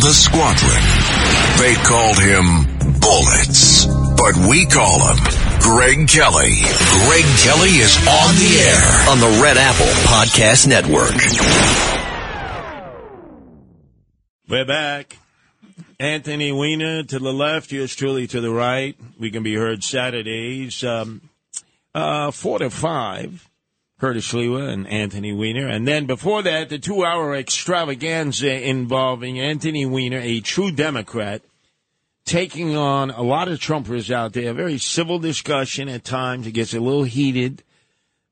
the squadron. They called him Bullets, but we call him Greg Kelly. Greg Kelly is on the air on the Red Apple Podcast Network. We're back. Anthony Weiner to the left, yours truly to the right. We can be heard Saturdays, um, uh, 4 to 5. Curtis Sliwa and Anthony Weiner. And then before that, the two hour extravaganza involving Anthony Weiner, a true Democrat, taking on a lot of Trumpers out there. A Very civil discussion at times. It gets a little heated.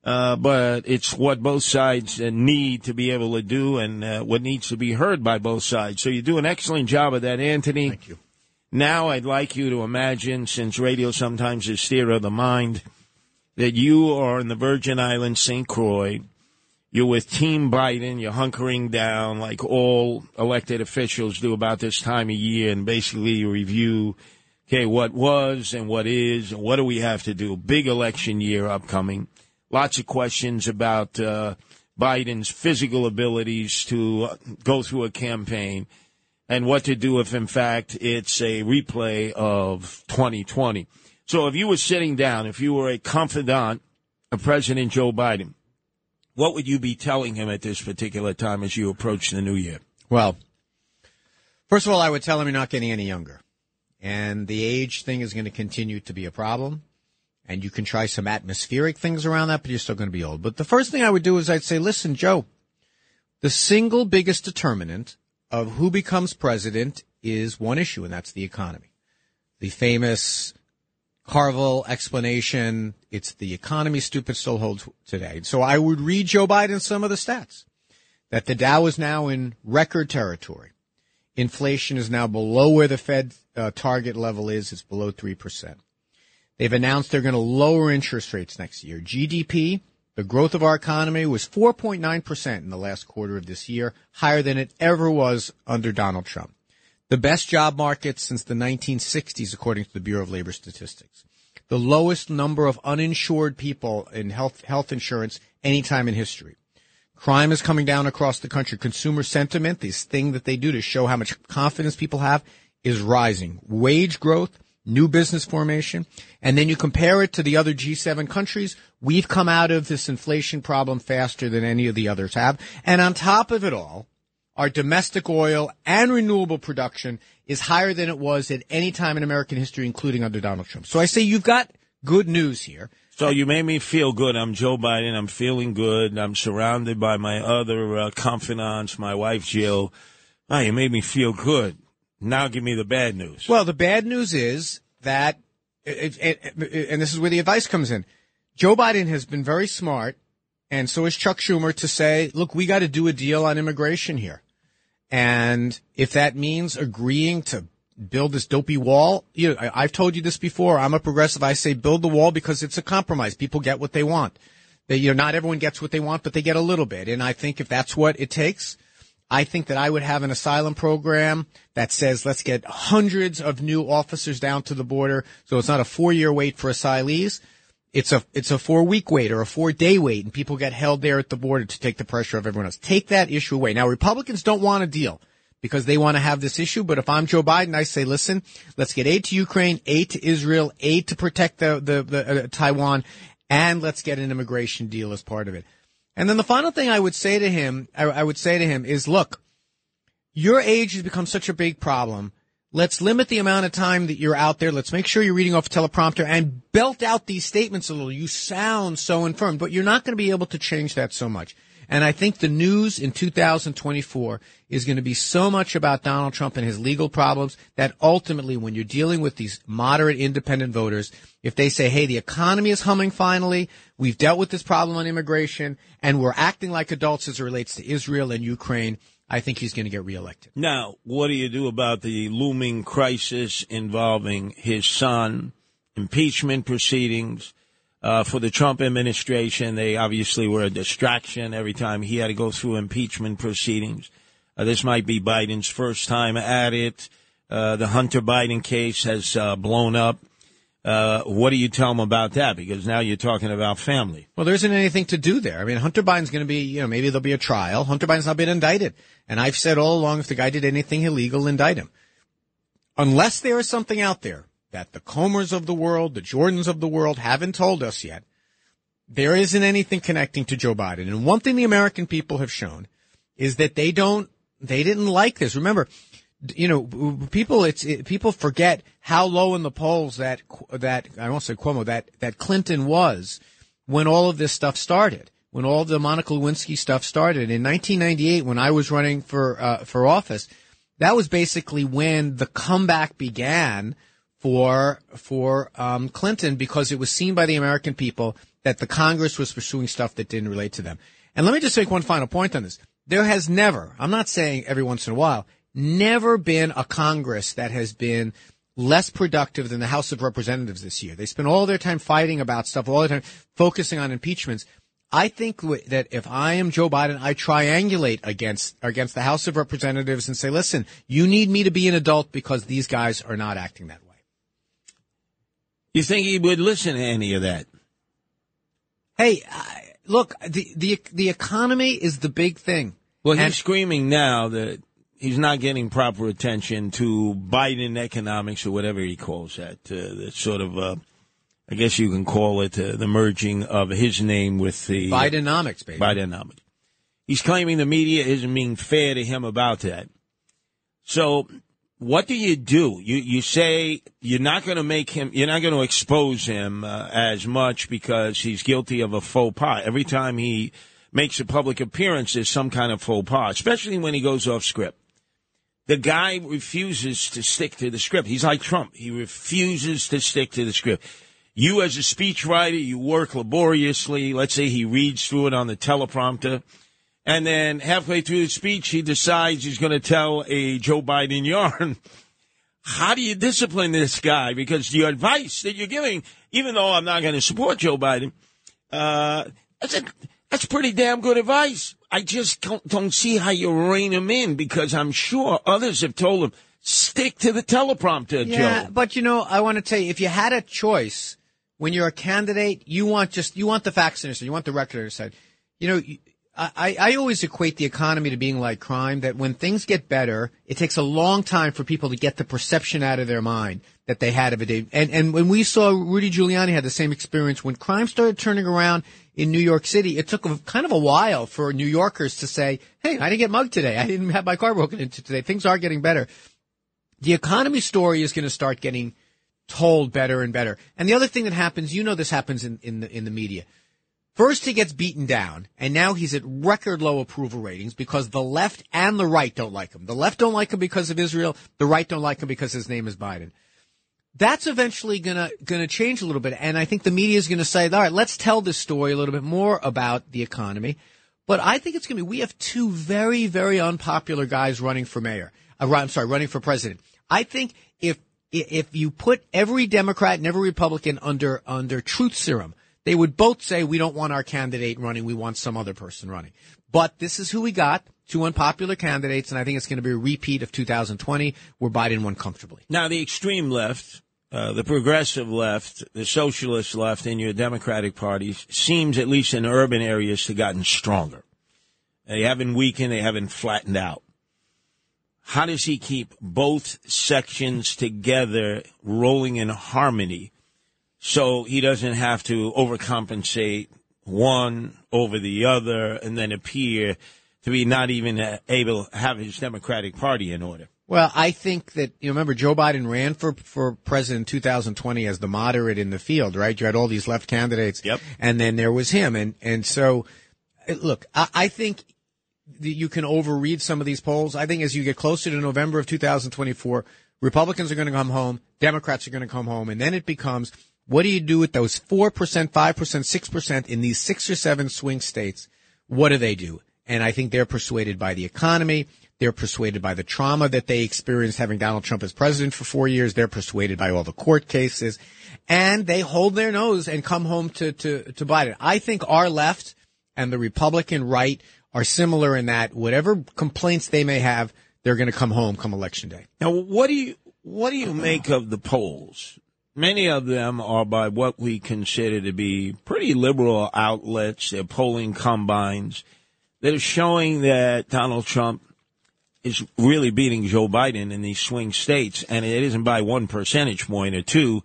Uh, but it's what both sides uh, need to be able to do and uh, what needs to be heard by both sides. So you do an excellent job of that, Anthony. Thank you. Now I'd like you to imagine, since radio sometimes is theater of the mind, that you are in the Virgin Islands, St. Croix. You're with Team Biden. You're hunkering down like all elected officials do about this time of year, and basically review, okay, what was and what is, and what do we have to do? Big election year upcoming. Lots of questions about uh, Biden's physical abilities to go through a campaign and what to do if, in fact, it's a replay of 2020. So if you were sitting down, if you were a confidant of President Joe Biden, what would you be telling him at this particular time as you approach the new year? Well, first of all, I would tell him you're not getting any younger. And the age thing is going to continue to be a problem. And you can try some atmospheric things around that, but you're still going to be old. But the first thing I would do is I'd say, listen, Joe, the single biggest determinant of who becomes president is one issue, and that's the economy. The famous Carville explanation. It's the economy stupid still holds today. So I would read Joe Biden some of the stats that the Dow is now in record territory. Inflation is now below where the Fed uh, target level is. It's below 3%. They've announced they're going to lower interest rates next year. GDP, the growth of our economy was 4.9% in the last quarter of this year, higher than it ever was under Donald Trump the best job market since the 1960s, according to the Bureau of Labor Statistics. The lowest number of uninsured people in health, health insurance any time in history. Crime is coming down across the country. Consumer sentiment, this thing that they do to show how much confidence people have, is rising. Wage growth, new business formation, and then you compare it to the other G7 countries, we've come out of this inflation problem faster than any of the others have. And on top of it all, our domestic oil and renewable production is higher than it was at any time in American history, including under Donald Trump. So I say you've got good news here. So you made me feel good. I'm Joe Biden. I'm feeling good. I'm surrounded by my other uh, confidants, my wife Jill. Oh, you made me feel good. Now give me the bad news. Well, the bad news is that, it, it, it, and this is where the advice comes in. Joe Biden has been very smart, and so is Chuck Schumer, to say, look, we got to do a deal on immigration here. And if that means agreeing to build this dopey wall, you know, I, have told you this before. I'm a progressive. I say build the wall because it's a compromise. People get what they want. They, you know, not everyone gets what they want, but they get a little bit. And I think if that's what it takes, I think that I would have an asylum program that says let's get hundreds of new officers down to the border. So it's not a four year wait for asylees it's a it's a four week wait or a four day wait, and people get held there at the border to take the pressure of everyone else. Take that issue away. Now, Republicans don't want a deal because they want to have this issue. But if I'm Joe Biden, I say, listen, let's get aid to Ukraine, aid to Israel, aid to protect the the, the uh, Taiwan, and let's get an immigration deal as part of it. And then the final thing I would say to him, I, I would say to him is, look, your age has become such a big problem Let's limit the amount of time that you're out there. Let's make sure you're reading off a teleprompter and belt out these statements a little. You sound so infirm, but you're not going to be able to change that so much. And I think the news in 2024 is going to be so much about Donald Trump and his legal problems that ultimately when you're dealing with these moderate independent voters, if they say, hey, the economy is humming finally, we've dealt with this problem on immigration, and we're acting like adults as it relates to Israel and Ukraine, I think he's going to get reelected. Now, what do you do about the looming crisis involving his son, impeachment proceedings? Uh, for the Trump administration, they obviously were a distraction every time he had to go through impeachment proceedings. Uh, this might be Biden's first time at it. Uh, the Hunter Biden case has uh, blown up. Uh, what do you tell them about that? Because now you're talking about family. Well, there isn't anything to do there. I mean, Hunter Biden's going to be, you know, maybe there'll be a trial. Hunter Biden's not been indicted. And I've said all along, if the guy did anything illegal, indict him. Unless there is something out there that the Comers of the world, the Jordans of the world haven't told us yet, there isn't anything connecting to Joe Biden. And one thing the American people have shown is that they don't, they didn't like this. Remember, you know, people, it's, it, people forget how low in the polls that, that, I won't say Cuomo, that, that Clinton was when all of this stuff started, when all the Monica Lewinsky stuff started. In 1998, when I was running for, uh, for office, that was basically when the comeback began for, for, um, Clinton because it was seen by the American people that the Congress was pursuing stuff that didn't relate to them. And let me just make one final point on this. There has never, I'm not saying every once in a while, never been a Congress that has been less productive than the House of Representatives this year. They spend all their time fighting about stuff, all the time focusing on impeachments. I think that if I am Joe Biden, I triangulate against against the House of Representatives and say, "Listen, you need me to be an adult because these guys are not acting that way." You think he would listen to any of that? Hey, look, the the the economy is the big thing. Well, he's and, screaming now that he's not getting proper attention to Biden economics or whatever he calls that. Uh, the sort of, uh, I guess you can call it uh, the merging of his name with the Bidenomics, baby. Bidenomics. He's claiming the media isn't being fair to him about that. So, what do you do? You you say you're not going to make him, you're not going to expose him uh, as much because he's guilty of a faux pas. Every time he makes a public appearance, there's some kind of faux pas, especially when he goes off script. The guy refuses to stick to the script. He's like Trump. He refuses to stick to the script. You, as a speechwriter, you work laboriously. Let's say he reads through it on the teleprompter. And then halfway through the speech, he decides he's going to tell a Joe Biden yarn. How do you discipline this guy? Because the advice that you're giving, even though I'm not going to support Joe Biden, uh, that's, a, that's pretty damn good advice. I just don't, don't see how you rein him in because I'm sure others have told him stick to the teleprompter, yeah, Joe. But you know, I want to tell you, if you had a choice when you're a candidate, you want just you want the facts and you want the record side. You know, I, I always equate the economy to being like crime, that when things get better, it takes a long time for people to get the perception out of their mind that they had of it. And, and when we saw Rudy Giuliani had the same experience, when crime started turning around in New York City, it took a, kind of a while for New Yorkers to say, hey, I didn't get mugged today. I didn't have my car broken into today. Things are getting better. The economy story is going to start getting told better and better. And the other thing that happens, you know this happens in, in the, in the media First, he gets beaten down, and now he's at record low approval ratings because the left and the right don't like him. The left don't like him because of Israel. The right don't like him because his name is Biden. That's eventually gonna gonna change a little bit, and I think the media is gonna say, "All right, let's tell this story a little bit more about the economy." But I think it's gonna be. We have two very very unpopular guys running for mayor. Uh, I'm sorry, running for president. I think if if you put every Democrat and every Republican under under truth serum they would both say, we don't want our candidate running. We want some other person running. But this is who we got. Two unpopular candidates, and I think it's going to be a repeat of 2020 where Biden won comfortably. Now, the extreme left, uh, the progressive left, the socialist left in your Democratic Party seems, at least in urban areas, to gotten stronger. They haven't weakened, they haven't flattened out. How does he keep both sections together rolling in harmony so he doesn't have to overcompensate one over the other and then appear to be not even able to have his Democratic Party in order. Well, I think that you remember Joe Biden ran for for president in 2020 as the moderate in the field, right? You had all these left candidates, yep. and then there was him, and and so uh, look, I, I think that you can overread some of these polls. I think as you get closer to November of 2024, Republicans are going to come home, Democrats are going to come home, and then it becomes what do you do with those 4%, 5%, 6% in these six or seven swing states? What do they do? And I think they're persuaded by the economy. They're persuaded by the trauma that they experienced having Donald Trump as president for four years. They're persuaded by all the court cases and they hold their nose and come home to, to, to Biden. I think our left and the Republican right are similar in that whatever complaints they may have, they're going to come home come election day. Now, what do you, what do you make of the polls? Many of them are by what we consider to be pretty liberal outlets. They're polling combines that are showing that Donald Trump is really beating Joe Biden in these swing states, and it isn't by one percentage point or two.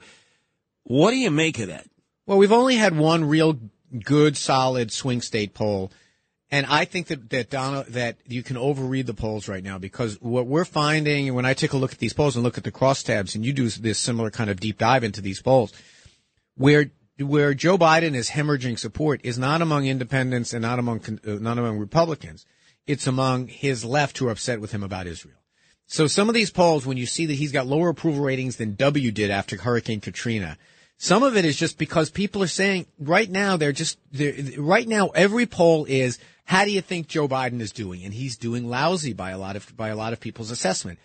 What do you make of that? Well, we've only had one real good, solid swing state poll. And I think that, that Donald, that you can overread the polls right now because what we're finding when I take a look at these polls and look at the crosstabs and you do this similar kind of deep dive into these polls where, where Joe Biden is hemorrhaging support is not among independents and not among, uh, not among Republicans. It's among his left who are upset with him about Israel. So some of these polls, when you see that he's got lower approval ratings than W did after Hurricane Katrina, some of it is just because people are saying right now they're just they're, right now every poll is how do you think Joe Biden is doing and he's doing lousy by a lot of by a lot of people's assessment.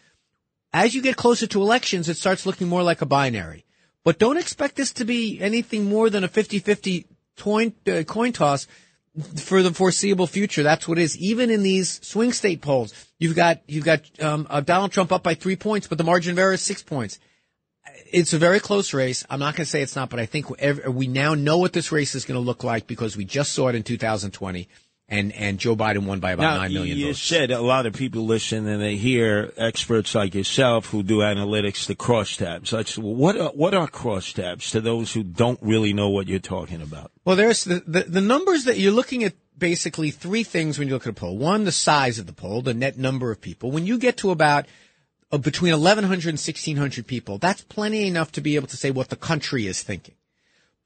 As you get closer to elections it starts looking more like a binary. But don't expect this to be anything more than a 50-50 coin, uh, coin toss for the foreseeable future. That's what it is. Even in these swing state polls, you've got you've got um, uh, Donald Trump up by 3 points, but the margin of error is 6 points it's a very close race. I'm not going to say it's not, but I think we now know what this race is going to look like because we just saw it in 2020. And, and Joe Biden won by about now, 9 million you votes. said a lot of people listen and they hear experts like yourself who do analytics, the crosstabs. That's, what, are, what are crosstabs to those who don't really know what you're talking about? Well, there's the, the, the numbers that you're looking at basically three things when you look at a poll. One, the size of the poll, the net number of people. When you get to about of between 1,100 and 1,600 people. That's plenty enough to be able to say what the country is thinking.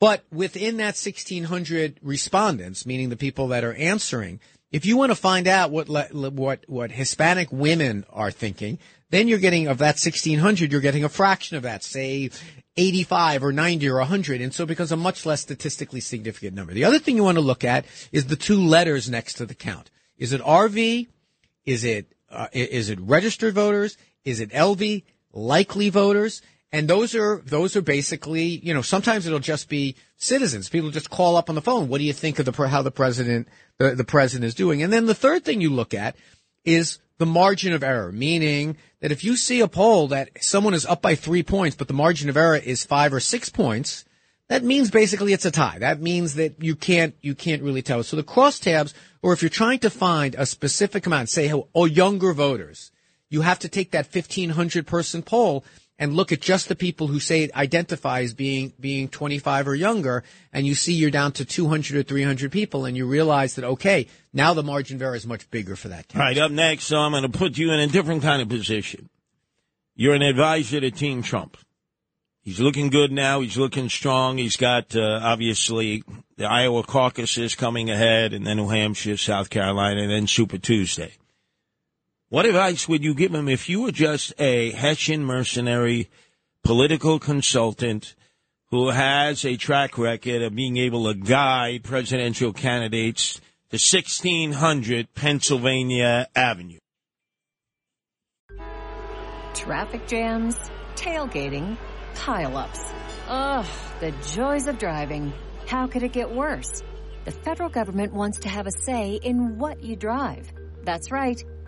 But within that 1,600 respondents, meaning the people that are answering, if you want to find out what what what Hispanic women are thinking, then you're getting of that 1,600, you're getting a fraction of that, say 85 or 90 or 100, and so it becomes a much less statistically significant number. The other thing you want to look at is the two letters next to the count. Is it RV? Is it uh, is it registered voters? Is it LV? Likely voters? And those are, those are basically, you know, sometimes it'll just be citizens. People just call up on the phone. What do you think of the, how the president, the, the president is doing? And then the third thing you look at is the margin of error, meaning that if you see a poll that someone is up by three points, but the margin of error is five or six points, that means basically it's a tie. That means that you can't, you can't really tell. So the crosstabs, or if you're trying to find a specific amount, say, oh, younger voters, you have to take that 1500 person poll and look at just the people who say it identify as being being 25 or younger, and you see you're down to 200 or 300 people, and you realize that okay, now the margin of error is much bigger for that. All right, up next, so I'm going to put you in a different kind of position. You're an advisor to Team Trump. He's looking good now. He's looking strong. He's got uh, obviously the Iowa caucuses coming ahead, and then New Hampshire, South Carolina, and then Super Tuesday. What advice would you give him if you were just a Hessian mercenary political consultant who has a track record of being able to guide presidential candidates to 1600 Pennsylvania Avenue? Traffic jams, tailgating, pileups. Ugh, the joys of driving. How could it get worse? The federal government wants to have a say in what you drive. That's right.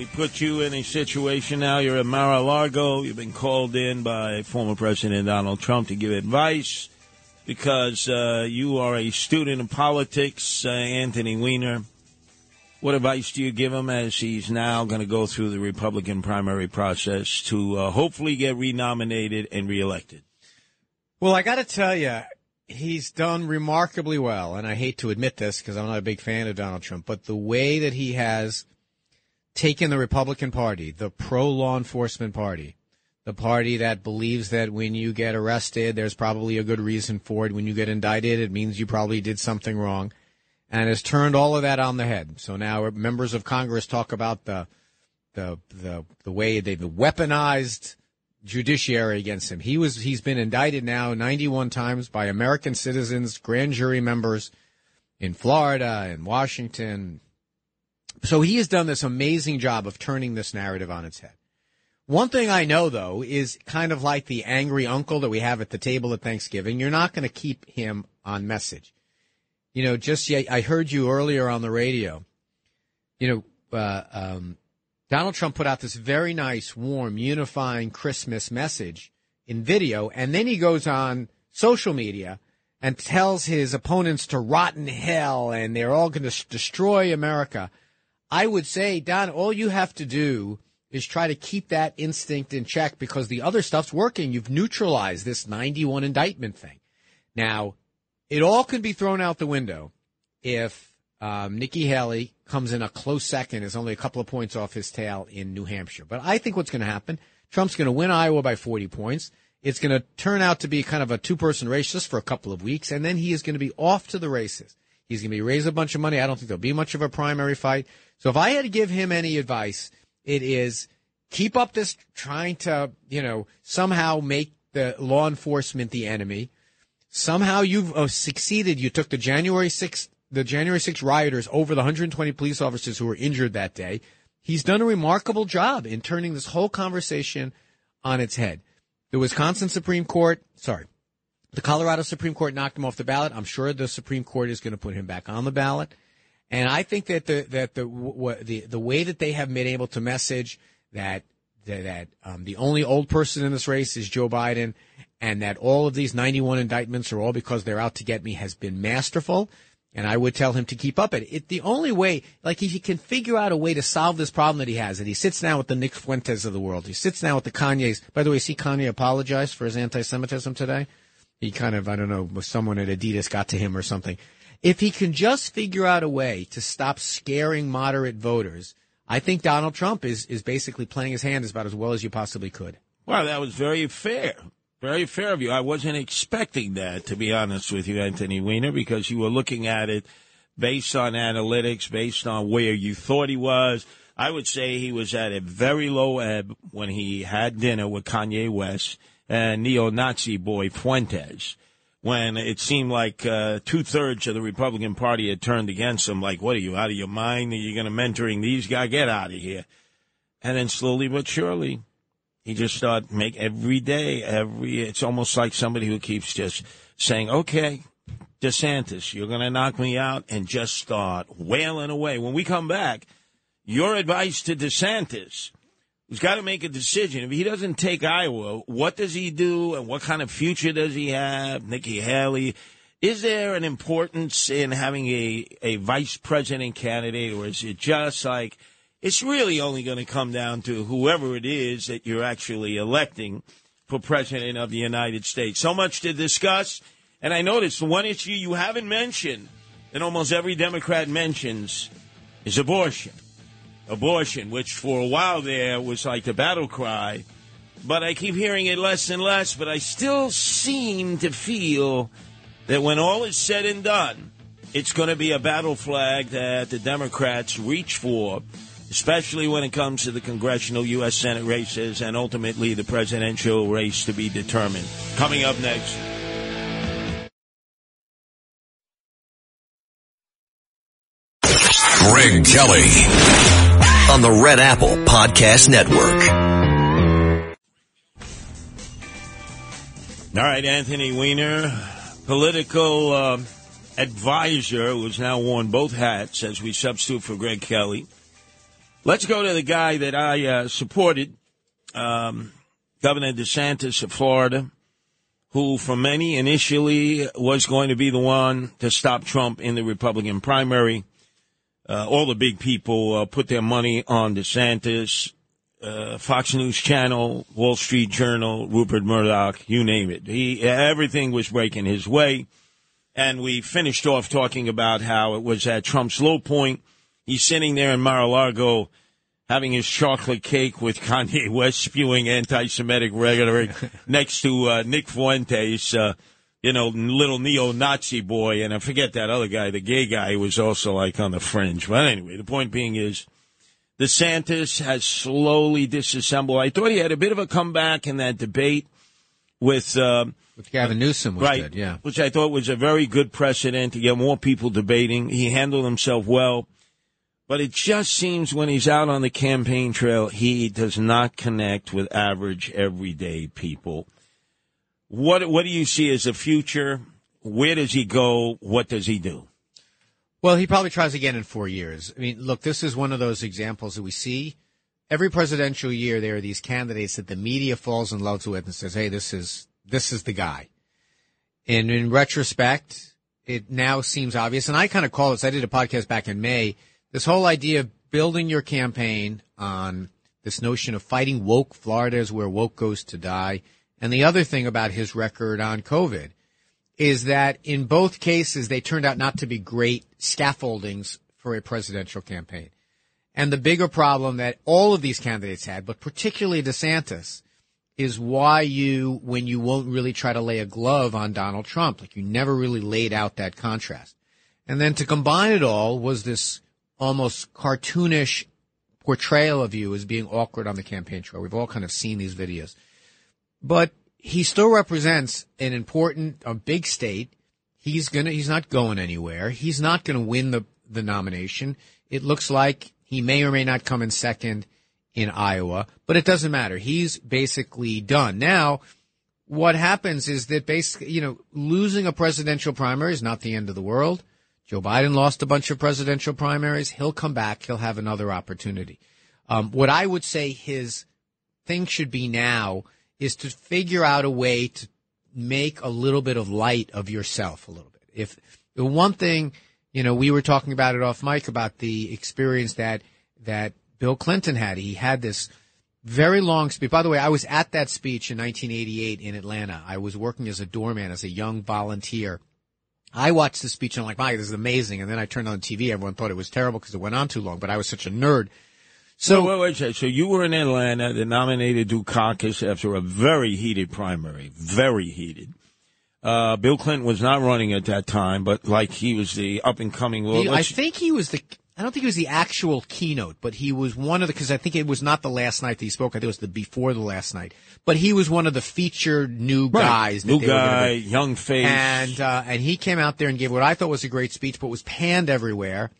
We put you in a situation now. You're at Mar-a-Lago. You've been called in by former President Donald Trump to give advice because uh, you are a student of politics, uh, Anthony Weiner. What advice do you give him as he's now going to go through the Republican primary process to uh, hopefully get renominated and reelected? Well, I got to tell you, he's done remarkably well, and I hate to admit this because I'm not a big fan of Donald Trump, but the way that he has taken the Republican Party, the pro law enforcement party, the party that believes that when you get arrested, there's probably a good reason for it. When you get indicted, it means you probably did something wrong, and has turned all of that on the head. So now members of Congress talk about the the the the way they've weaponized judiciary against him. He was he's been indicted now 91 times by American citizens, grand jury members in Florida and Washington. So he has done this amazing job of turning this narrative on its head. One thing I know though is kind of like the angry uncle that we have at the table at Thanksgiving. You're not going to keep him on message. You know, just I heard you earlier on the radio. You know, uh, um, Donald Trump put out this very nice, warm, unifying Christmas message in video, and then he goes on social media and tells his opponents to rot in hell and they're all going to destroy America. I would say, Don, all you have to do is try to keep that instinct in check because the other stuff's working. You've neutralized this 91 indictment thing. Now, it all can be thrown out the window if um, Nikki Haley comes in a close second, is only a couple of points off his tail in New Hampshire. But I think what's going to happen, Trump's going to win Iowa by 40 points. It's going to turn out to be kind of a two person race just for a couple of weeks, and then he is going to be off to the races. He's going to be raise a bunch of money. I don't think there'll be much of a primary fight. So if I had to give him any advice, it is keep up this trying to, you know, somehow make the law enforcement the enemy. Somehow you've uh, succeeded. You took the January 6th the January 6 rioters over the 120 police officers who were injured that day. He's done a remarkable job in turning this whole conversation on its head. The Wisconsin Supreme Court, sorry, the Colorado Supreme Court knocked him off the ballot. I'm sure the Supreme Court is going to put him back on the ballot. And I think that the that the the the way that they have been able to message that that, that um, the only old person in this race is Joe Biden, and that all of these 91 indictments are all because they're out to get me has been masterful. And I would tell him to keep up it. it. The only way, like if he can figure out a way to solve this problem that he has, that he sits down with the Nick Fuentes of the world, he sits down with the Kanye's. By the way, see Kanye apologize for his anti-Semitism today. He kind of, I don't know, someone at Adidas got to him or something. If he can just figure out a way to stop scaring moderate voters, I think Donald Trump is is basically playing his hand about as well as you possibly could. Well, that was very fair. Very fair of you. I wasn't expecting that, to be honest with you, Anthony Weiner, because you were looking at it based on analytics, based on where you thought he was. I would say he was at a very low ebb when he had dinner with Kanye West and neo-Nazi boy Fuentes. When it seemed like uh, two thirds of the Republican Party had turned against him, like, what are you out of your mind? Are you going to mentoring these guys? Get out of here! And then slowly but surely, he just started make every day, every. It's almost like somebody who keeps just saying, "Okay, DeSantis, you're going to knock me out," and just start wailing away. When we come back, your advice to DeSantis, who's got to make a decision. If he doesn't take Iowa, what does he do, and what kind of future does he have? Nikki Haley. Is there an importance in having a, a vice president candidate, or is it just like it's really only going to come down to whoever it is that you're actually electing for president of the United States. So much to discuss. And I noticed the one issue you haven't mentioned that almost every Democrat mentions is abortion. Abortion, which for a while there was like the battle cry. But I keep hearing it less and less, but I still seem to feel that when all is said and done, it's going to be a battle flag that the Democrats reach for especially when it comes to the congressional U.S. Senate races and ultimately the presidential race to be determined. Coming up next. Greg Kelly on the Red Apple Podcast Network. All right, Anthony Weiner, political uh, advisor who's now worn both hats as we substitute for Greg Kelly. Let's go to the guy that I uh, supported, um, Governor DeSantis of Florida, who for many initially was going to be the one to stop Trump in the Republican primary. Uh, all the big people uh, put their money on DeSantis, uh, Fox News Channel, Wall Street Journal, Rupert Murdoch, you name it. He everything was breaking his way, and we finished off talking about how it was at Trump's low point He's sitting there in Mar-a-Lago having his chocolate cake with Kanye West spewing anti-Semitic rhetoric next to uh, Nick Fuentes, uh, you know, little neo-Nazi boy, and I forget that other guy, the gay guy, who was also like on the fringe. But anyway, the point being is the DeSantis has slowly disassembled. I thought he had a bit of a comeback in that debate with. Uh, With Gavin Newsom right, good, yeah. which I thought was a very good precedent to get more people debating. He handled himself well. But it just seems when he's out on the campaign trail, he does not connect with average, everyday people. What what do you see as the future? Where does he go? What does he do? Well, he probably tries again in four years. I mean, look, this is one of those examples that we see every presidential year. There are these candidates that the media falls in love with and says, "Hey, this is this is the guy." And in retrospect, it now seems obvious. And I kind of call this. I did a podcast back in May. This whole idea of building your campaign on this notion of fighting woke. Florida is where woke goes to die. And the other thing about his record on COVID is that in both cases they turned out not to be great scaffoldings for a presidential campaign. And the bigger problem that all of these candidates had, but particularly DeSantis, is why you, when you won't really try to lay a glove on Donald Trump, like you never really laid out that contrast. And then to combine it all was this almost cartoonish portrayal of you as being awkward on the campaign trail. We've all kind of seen these videos. But he still represents an important, a big state. He's gonna, he's not going anywhere. He's not gonna win the, the nomination. It looks like he may or may not come in second in Iowa, but it doesn't matter. He's basically done. Now, what happens is that basically, you know, losing a presidential primary is not the end of the world. Joe Biden lost a bunch of presidential primaries. He'll come back. He'll have another opportunity. Um, what I would say his thing should be now is to figure out a way to make a little bit of light of yourself a little bit. If the one thing, you know, we were talking about it off mic about the experience that, that Bill Clinton had. He had this very long speech. By the way, I was at that speech in 1988 in Atlanta. I was working as a doorman, as a young volunteer. I watched the speech and I'm like, my, this is amazing. And then I turned on the TV. Everyone thought it was terrible because it went on too long, but I was such a nerd. So wait, wait, wait, so you were in Atlanta that nominated Dukakis after a very heated primary, very heated. Uh, Bill Clinton was not running at that time, but like he was the up and coming. He, I think he was the. I don't think he was the actual keynote, but he was one of the because I think it was not the last night that he spoke. I think it was the before the last night. But he was one of the featured new guys. New they were gonna guy, young face. and uh, and he came out there and gave what I thought was a great speech, but was panned everywhere.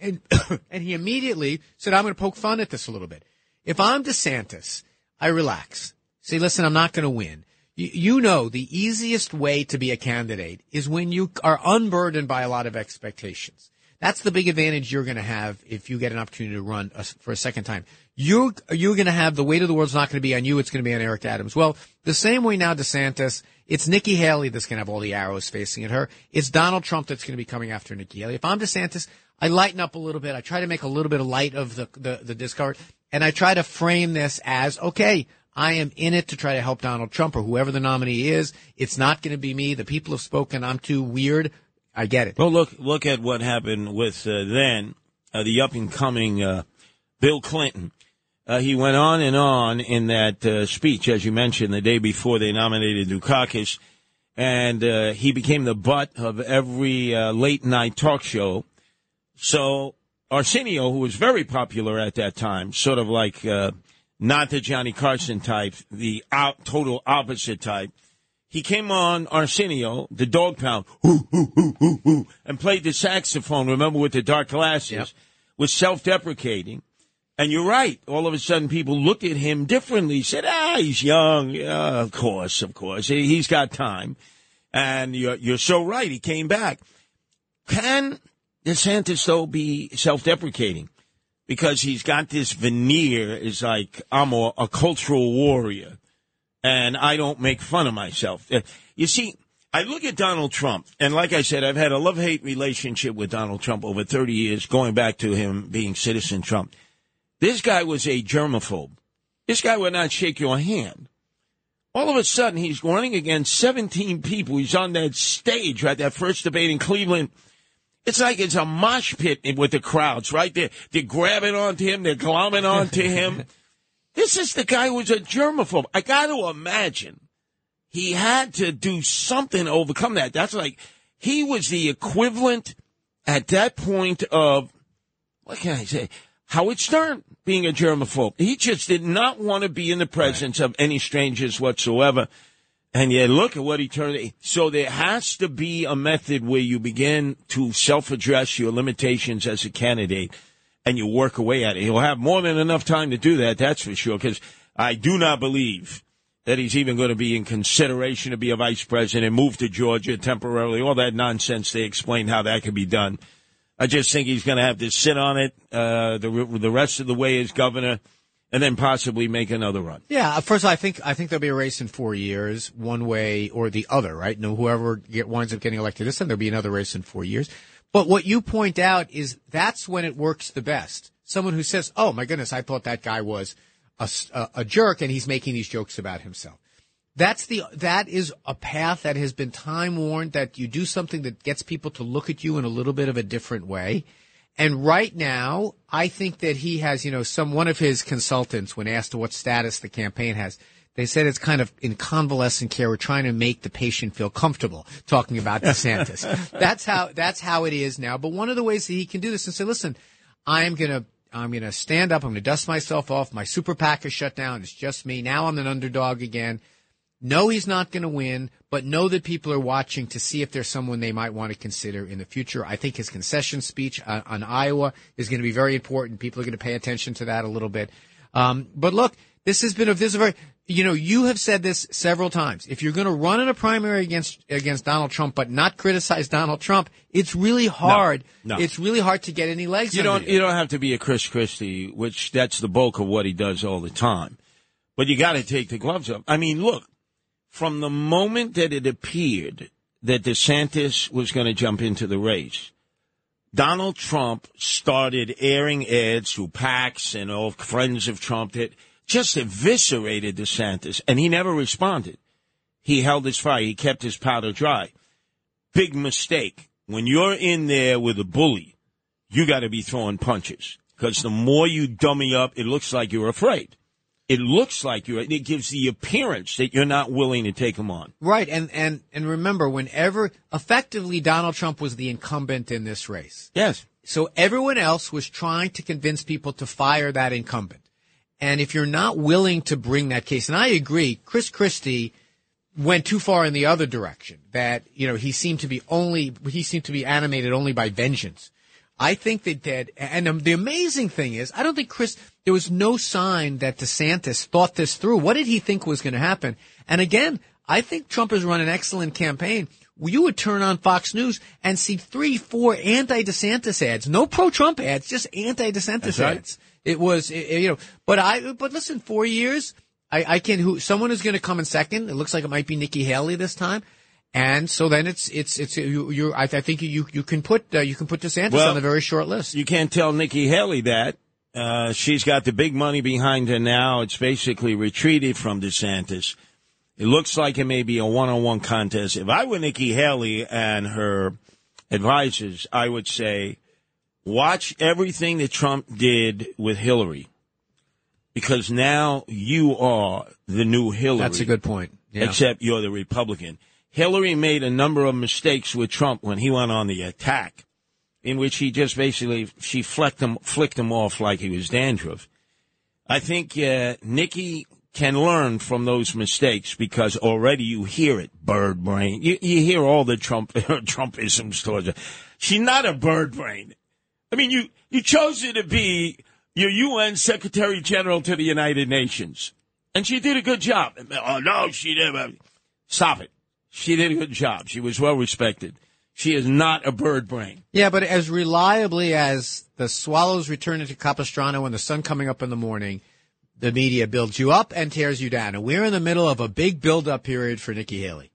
And and he immediately said, "I'm going to poke fun at this a little bit. If I'm DeSantis, I relax. Say, listen, I'm not going to win. You, you know, the easiest way to be a candidate is when you are unburdened by a lot of expectations. That's the big advantage you're going to have if you get an opportunity to run a, for a second time. You you're going to have the weight of the world's not going to be on you. It's going to be on Eric Adams. Well, the same way now, DeSantis. It's Nikki Haley that's going to have all the arrows facing at her. It's Donald Trump that's going to be coming after Nikki Haley. If I'm DeSantis, I lighten up a little bit. I try to make a little bit of light of the the, the discard, and I try to frame this as okay. I am in it to try to help Donald Trump or whoever the nominee is. It's not going to be me. The people have spoken. I'm too weird. I get it. Well, look look at what happened with uh, then uh, the up and coming uh, Bill Clinton. Uh, he went on and on in that uh, speech, as you mentioned, the day before they nominated Dukakis, and uh, he became the butt of every uh, late night talk show. So Arsenio, who was very popular at that time, sort of like uh, not the Johnny Carson type, the out, total opposite type. He came on Arsenio, the dog pound, and played the saxophone. Remember with the dark glasses, Yep. was self-deprecating. And you're right. All of a sudden, people look at him differently. Said, "Ah, he's young. Yeah, of course, of course. He- He's got time." And you're you're so right. He came back. Can DeSantis though be self-deprecating because he's got this veneer? Is like I'm a, a cultural warrior, and I don't make fun of myself. Uh, You see. I look at Donald Trump, and like I said, I've had a love hate relationship with Donald Trump over 30 years, going back to him being Citizen Trump. This guy was a germaphobe. This guy would not shake your hand. All of a sudden, he's running against 17 people. He's on that stage, right? That first debate in Cleveland. It's like it's a mosh pit with the crowds, right? They're, they're grabbing onto him. They're glomming onto him. this is the guy who was a germaphobe. I got to imagine he had to do something to overcome that. That's like he was the equivalent at that point of what can I say? Howard Stern being a germaphobe. He just did not want to be in the presence of any strangers whatsoever. And yet, look at what he turned. So there has to be a method where you begin to self-address your limitations as a candidate, and you work away at it. He'll have more than enough time to do that. That's for sure. Because I do not believe that he's even going to be in consideration to be a vice president, and move to Georgia temporarily. All that nonsense. They explained how that could be done. I just think he's going to have to sit on it uh, the the rest of the way as governor and then possibly make another run. Yeah, uh, first of all, I think I think there'll be a race in four years, one way or the other, right? No, whoever get, winds up getting elected this time, there'll be another race in four years. But what you point out is that's when it works the best. Someone who says, "Oh my goodness, I thought that guy was a, a, a jerk, and he's making these jokes about himself." That's the that is a path that has been time worn. That you do something that gets people to look at you in a little bit of a different way. And right now, I think that he has, you know, some one of his consultants, when asked to what status the campaign has, they said it's kind of in convalescent care. We're trying to make the patient feel comfortable talking about DeSantis. that's how that's how it is now. But one of the ways that he can do this and say, listen, I'm gonna I'm gonna stand up. I'm gonna dust myself off. My super PAC is shut down. It's just me. Now I'm an underdog again. Know he's not going to win, but know that people are watching to see if there's someone they might want to consider in the future. I think his concession speech on, on Iowa is going to be very important. People are going to pay attention to that a little bit. Um, but look, this has been a, this is a very, you know, you have said this several times. If you're going to run in a primary against against Donald Trump, but not criticize Donald Trump, it's really hard. No, no. It's really hard to get any legs. You don't. You. you don't have to be a Chris Christie, which that's the bulk of what he does all the time. But you got to take the gloves off. I mean, look, from the moment that it appeared that DeSantis was going to jump into the race, Donald Trump started airing ads through PACs and all friends of Trump that just eviscerated DeSantis, and he never responded. He held his fire. He kept his powder dry. Big mistake. When you're in there with a bully, you got to be throwing punches because the more you dummy up, it looks like you're afraid it looks like you. It gives the appearance that you're not willing to take him on. Right, and and and remember, whenever effectively Donald Trump was the incumbent in this race. Yes. So everyone else was trying to convince people to fire that incumbent. And if you're not willing to bring that case, and I agree, Chris Christie went too far in the other direction. That you know he seemed to be only he seemed to be animated only by vengeance. I think that that, and the amazing thing is, I don't think Chris, there was no sign that DeSantis thought this through. What did he think was going to happen? And again, I think Trump has run an excellent campaign. You would turn on Fox News and see three, four anti-DeSantis ads, no pro-Trump ads, just anti-DeSantis right. ads. It was, it, you know, but I, but listen, four years, I, I can, who, someone is going to come in second. It looks like it might be Nikki Haley this time. And so then it's it's it's you, you I, I think you you can put uh, you can put DeSantis well, on a very short list. You can't tell Nikki Haley that. Uh, she's got the big money behind her now. It's basically retreated from DeSantis. It looks like it may be a one-on-one contest. If I were Nikki Haley and her advisors, I would say, watch everything that Trump did with Hillary, because now you are the new Hillary. That's a good point. Yeah. Except you're the Republican. Hillary made a number of mistakes with Trump when he went on the attack, in which he just basically she flicked him flicked him off like he was dandruff. I think uh, Nikki can learn from those mistakes because already you hear it, bird brain. You, you hear all the Trump Trumpisms towards her. She's not a bird brain. I mean, you you chose her to be your UN Secretary General to the United Nations, and she did a good job. Oh no, she didn't. Stop it. She did a good job. She was well respected. She is not a bird brain. Yeah, but as reliably as the swallows returning to Capistrano and the sun coming up in the morning, the media builds you up and tears you down. And we're in the middle of a big build-up period for Nikki Haley.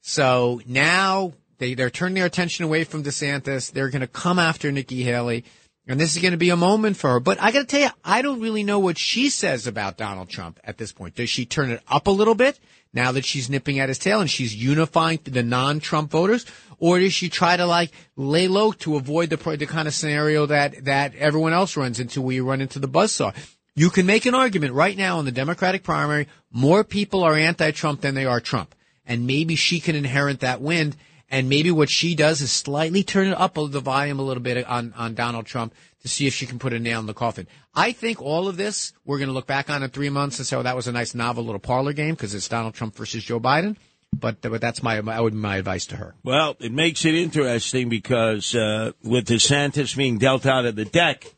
So now they, they're turning their attention away from DeSantis. They're going to come after Nikki Haley. And this is going to be a moment for her. But I got to tell you, I don't really know what she says about Donald Trump at this point. Does she turn it up a little bit? now that she's nipping at his tail and she's unifying the non-Trump voters? Or does she try to like lay low to avoid the, the kind of scenario that, that everyone else runs into where you run into the buzzsaw? You can make an argument right now in the Democratic primary, more people are anti-Trump than they are Trump. And maybe she can inherit that wind. And maybe what she does is slightly turn it up the volume a little bit on, on Donald Trump to see if she can put a nail in the coffin. I think all of this, we're going to look back on in three months and say, oh, that was a nice novel little parlor game because it's Donald Trump versus Joe Biden. But, but that's my, that would be my advice to her. Well, it makes it interesting because uh, with DeSantis being dealt out of the deck,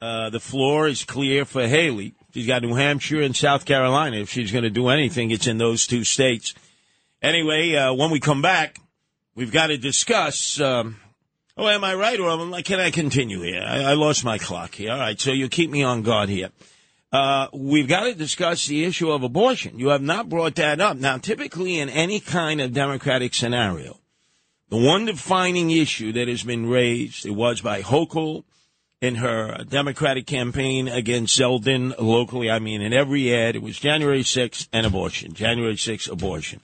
uh, the floor is clear for Haley. She's got New Hampshire and South Carolina. If she's going to do anything, it's in those two states. Anyway, uh, when we come back, we've got to discuss. Um, oh, am I right, or am I, can I continue here? I, I lost my clock here. All right, so you keep me on guard here. Uh, we've got to discuss the issue of abortion. You have not brought that up. Now, typically in any kind of democratic scenario, the one defining issue that has been raised, it was by Hochul in her Democratic campaign against Zeldin locally. I mean, in every ad, it was January 6th and abortion. January 6th, abortion.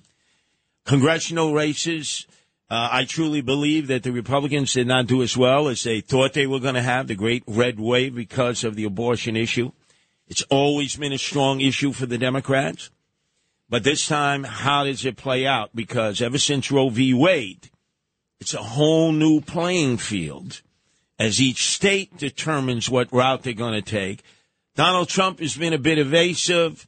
Congressional races, uh, I truly believe that the Republicans did not do as well as they thought they were going to have, the great red wave because of the abortion issue. It's always been a strong issue for the Democrats. But this time, how does it play out? Because ever since Roe v. Wade, it's a whole new playing field as each state determines what route they're going to take. Donald Trump has been a bit evasive.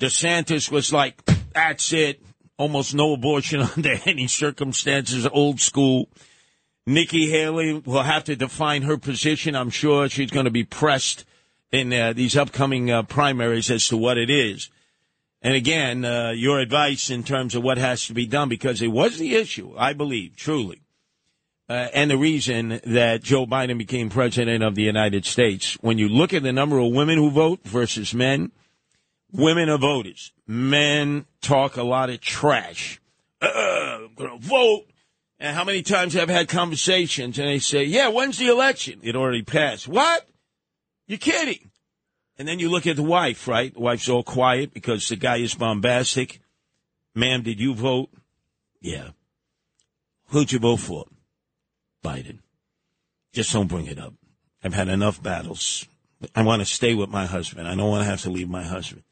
DeSantis was like, that's it. Almost no abortion under any circumstances, old school. Nikki Haley will have to define her position. I'm sure she's going to be pressed in uh, these upcoming uh, primaries as to what it is. And again, uh, your advice in terms of what has to be done, because it was the issue, I believe, truly, uh, and the reason that Joe Biden became president of the United States. When you look at the number of women who vote versus men, women are voters. Men talk a lot of trash. Uh, I'm going to vote. And how many times I've had conversations and they say, yeah, when's the election? It already passed. What? You're kidding. And then you look at the wife, right? The wife's all quiet because the guy is bombastic. Ma'am, did you vote? Yeah. Who'd you vote for? Biden. Just don't bring it up. I've had enough battles. I want to stay with my husband. I don't want to have to leave my husband.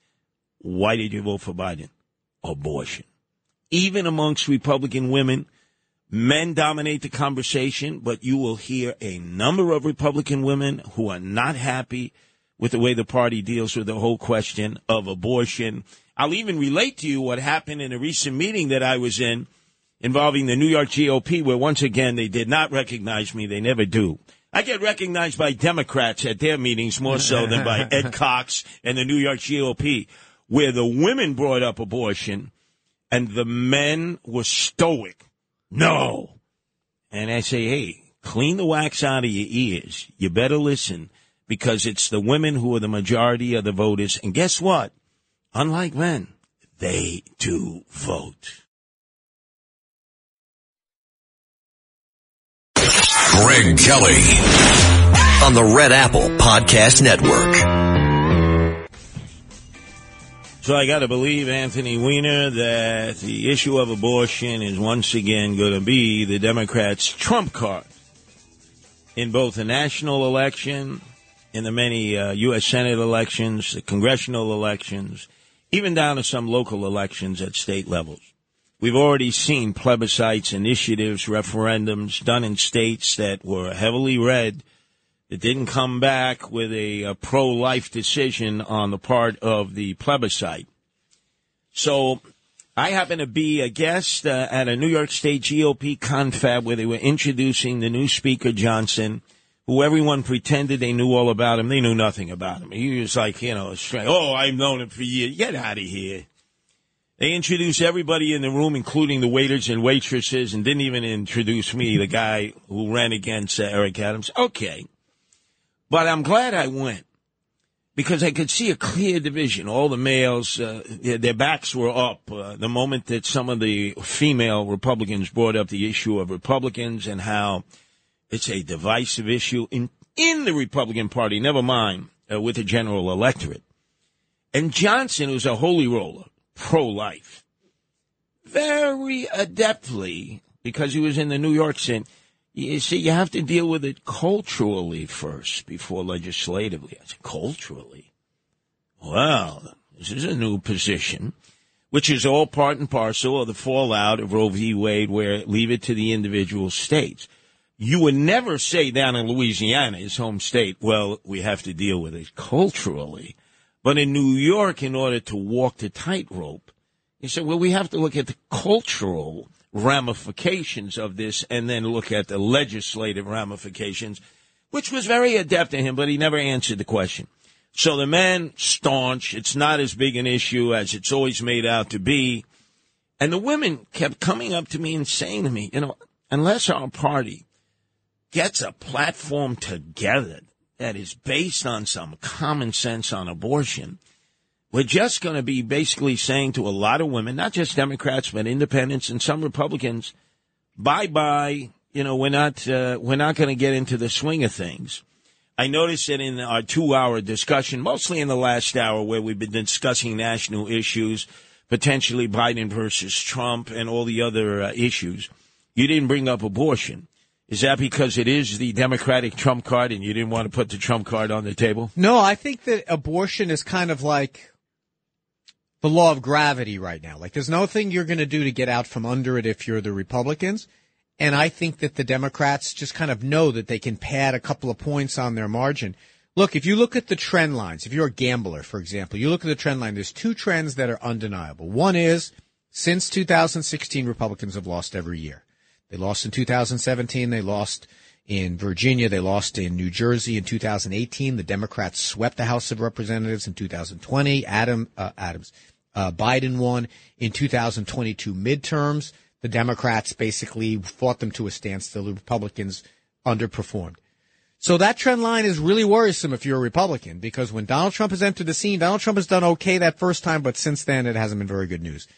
Why did you vote for Biden? Abortion. Even amongst Republican women, Men dominate the conversation, but you will hear a number of Republican women who are not happy with the way the party deals with the whole question of abortion. I'll even relate to you what happened in a recent meeting that I was in involving the New York GOP, where once again they did not recognize me. They never do. I get recognized by Democrats at their meetings more so than by Ed Cox and the New York GOP, where the women brought up abortion and the men were stoic no. And I say, hey, clean the wax out of your ears. You better listen because it's the women who are the majority of the voters. And guess what? Unlike men, they do vote. Greg Kelly on the Red Apple Podcast Network. So I got to believe Anthony Weiner that the issue of abortion is once again going to be the Democrats' trump card in both the national election, in the many uh, U.S. Senate elections, the congressional elections, even down to some local elections at state levels. We've already seen plebiscites, initiatives, referendums done in states that were heavily red it didn't come back with a, a pro life decision on the part of the plebiscite. So I happen to be a guest uh, at a New York State GOP confab where they were introducing the new Speaker Johnson, who everyone pretended they knew all about him. They knew nothing about him. He was like, you know, straight, oh, I've known him for years. Get out of here. They introduced everybody in the room, including the waiters and waitresses, and didn't even introduce me, the guy who ran against uh, Eric Adams. Okay. But I'm glad I went because I could see a clear division. All the males, uh, their backs were up uh, the moment that some of the female Republicans brought up the issue of Republicans and how it's a divisive issue in in the Republican Party. Never mind uh, with the general electorate. And Johnson, who's a holy roller, pro-life, very adeptly because he was in the New York Senate you see, you have to deal with it culturally first before legislatively. Said, culturally? Well, this is a new position, which is all part and parcel of the fallout of Roe v. Wade, where leave it to the individual states. you would never say down in Louisiana, his home state, well, we have to deal with it culturally. But in New York, in order to walk the tightrope, he said, well, we have to look at the cultural ramifications of this and then look at the legislative ramifications, which was very adept to him, but he never answered the question. So the man staunch, it's not as big an issue as it's always made out to be. And the women kept coming up to me and saying to me, you know, unless our party gets a platform together that is based on some common sense on abortion, we're just going to be basically saying to a lot of women, not just Democrats, but independents and some Republicans, bye bye. You know, we're not, uh, we're not going to get into the swing of things. I noticed that in our two hour discussion, mostly in the last hour where we've been discussing national issues, potentially Biden versus Trump and all the other uh, issues, you didn't bring up abortion. Is that because it is the Democratic Trump card and you didn't want to put the Trump card on the table? No, I think that abortion is kind of like the law of gravity right now. Like there's nothing you're going to do to get out from under it if you're the Republicans. And I think that the Democrats just kind of know that they can pad a couple of points on their margin. Look, if you look at the trend lines, if you're a gambler, for example, you look at the trend line, there's two trends that are undeniable. One is since 2016, Republicans have lost every year. They lost in 2017. They lost in Virginia. They lost in New Jersey in 2018. The Democrats swept the House of Representatives in 2020. Adam, uh, Adams, uh, Biden won in 2022 midterms. The Democrats basically fought them to a standstill. The Republicans underperformed. So that trend line is really worrisome if you're a Republican because when Donald Trump has entered the scene, Donald Trump has done okay that first time, but since then it hasn't been very good news.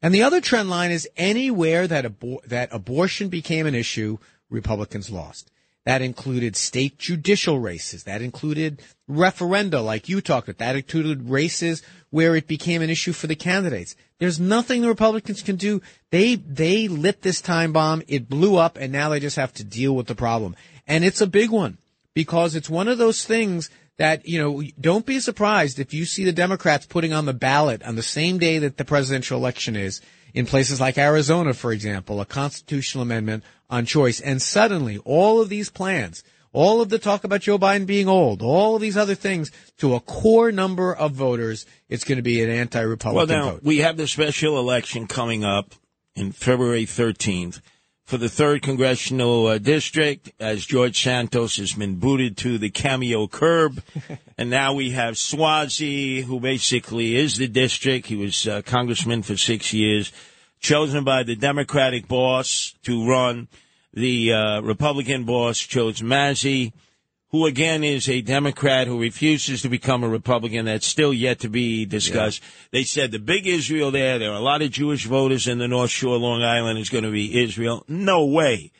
And the other trend line is anywhere that abor- that abortion became an issue, Republicans lost. That included state judicial races. That included referenda, like you talked about. That included races where it became an issue for the candidates. There's nothing the Republicans can do. They they lit this time bomb. It blew up, and now they just have to deal with the problem. And it's a big one because it's one of those things that you know. Don't be surprised if you see the Democrats putting on the ballot on the same day that the presidential election is in places like Arizona, for example, a constitutional amendment on choice. And suddenly all of these plans, all of the talk about Joe Biden being old, all of these other things to a core number of voters, it's going to be an anti-Republican well, now, vote. We have the special election coming up in February 13th for the third congressional uh, district as George Santos has been booted to the cameo curb. and now we have Suozzi, who basically is the district. He was uh, congressman for six years, chosen by the Democratic boss to run. The uh, Republican boss chose Mazi who again is a Democrat who refuses to become a Republican. That's still yet to be discussed. Yeah. They said the big Israel there, there are a lot of Jewish voters in the North Shore, Long Island, is going to be Israel. No way.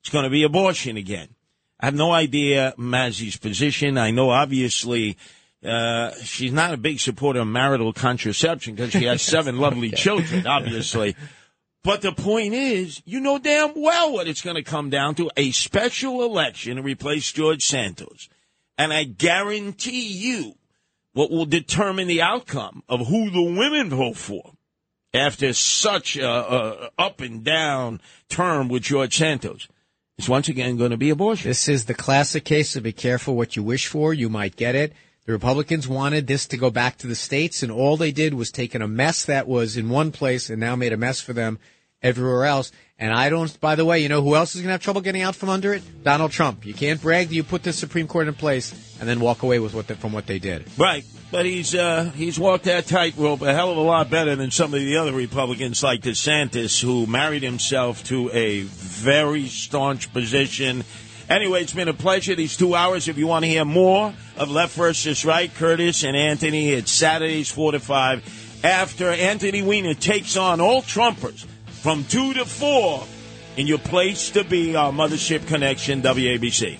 It's going to be abortion again. I have no idea Mazi's position. I know obviously uh, she's not a big supporter of marital contraception because she has seven lovely okay. children, obviously. But the point is, you know damn well what it's going to come down to a special election to replace George Santos. And I guarantee you what will determine the outcome of who the women vote for after such a, a up and down term with George Santos is once again going to be abortion. This is the classic case of be careful what you wish for. You might get it. The Republicans wanted this to go back to the states, and all they did was taken a mess that was in one place and now made a mess for them everywhere else. And I don't, by the way, you know who else is going to have trouble getting out from under it? Donald Trump. You can't brag that you put the Supreme Court in place and then walk away with what the, from what they did. Right. But he's, uh, he's walked that tightrope a hell of a lot better than some of the other Republicans like DeSantis, who married himself to a very staunch position. Anyway, it's been a pleasure these two hours. If you want to hear more of Left versus Right, Curtis and Anthony, it's Saturdays 4 to 5 after Anthony Weiner takes on all Trumpers from 2 to 4 in your place to be, our Mothership Connection, WABC.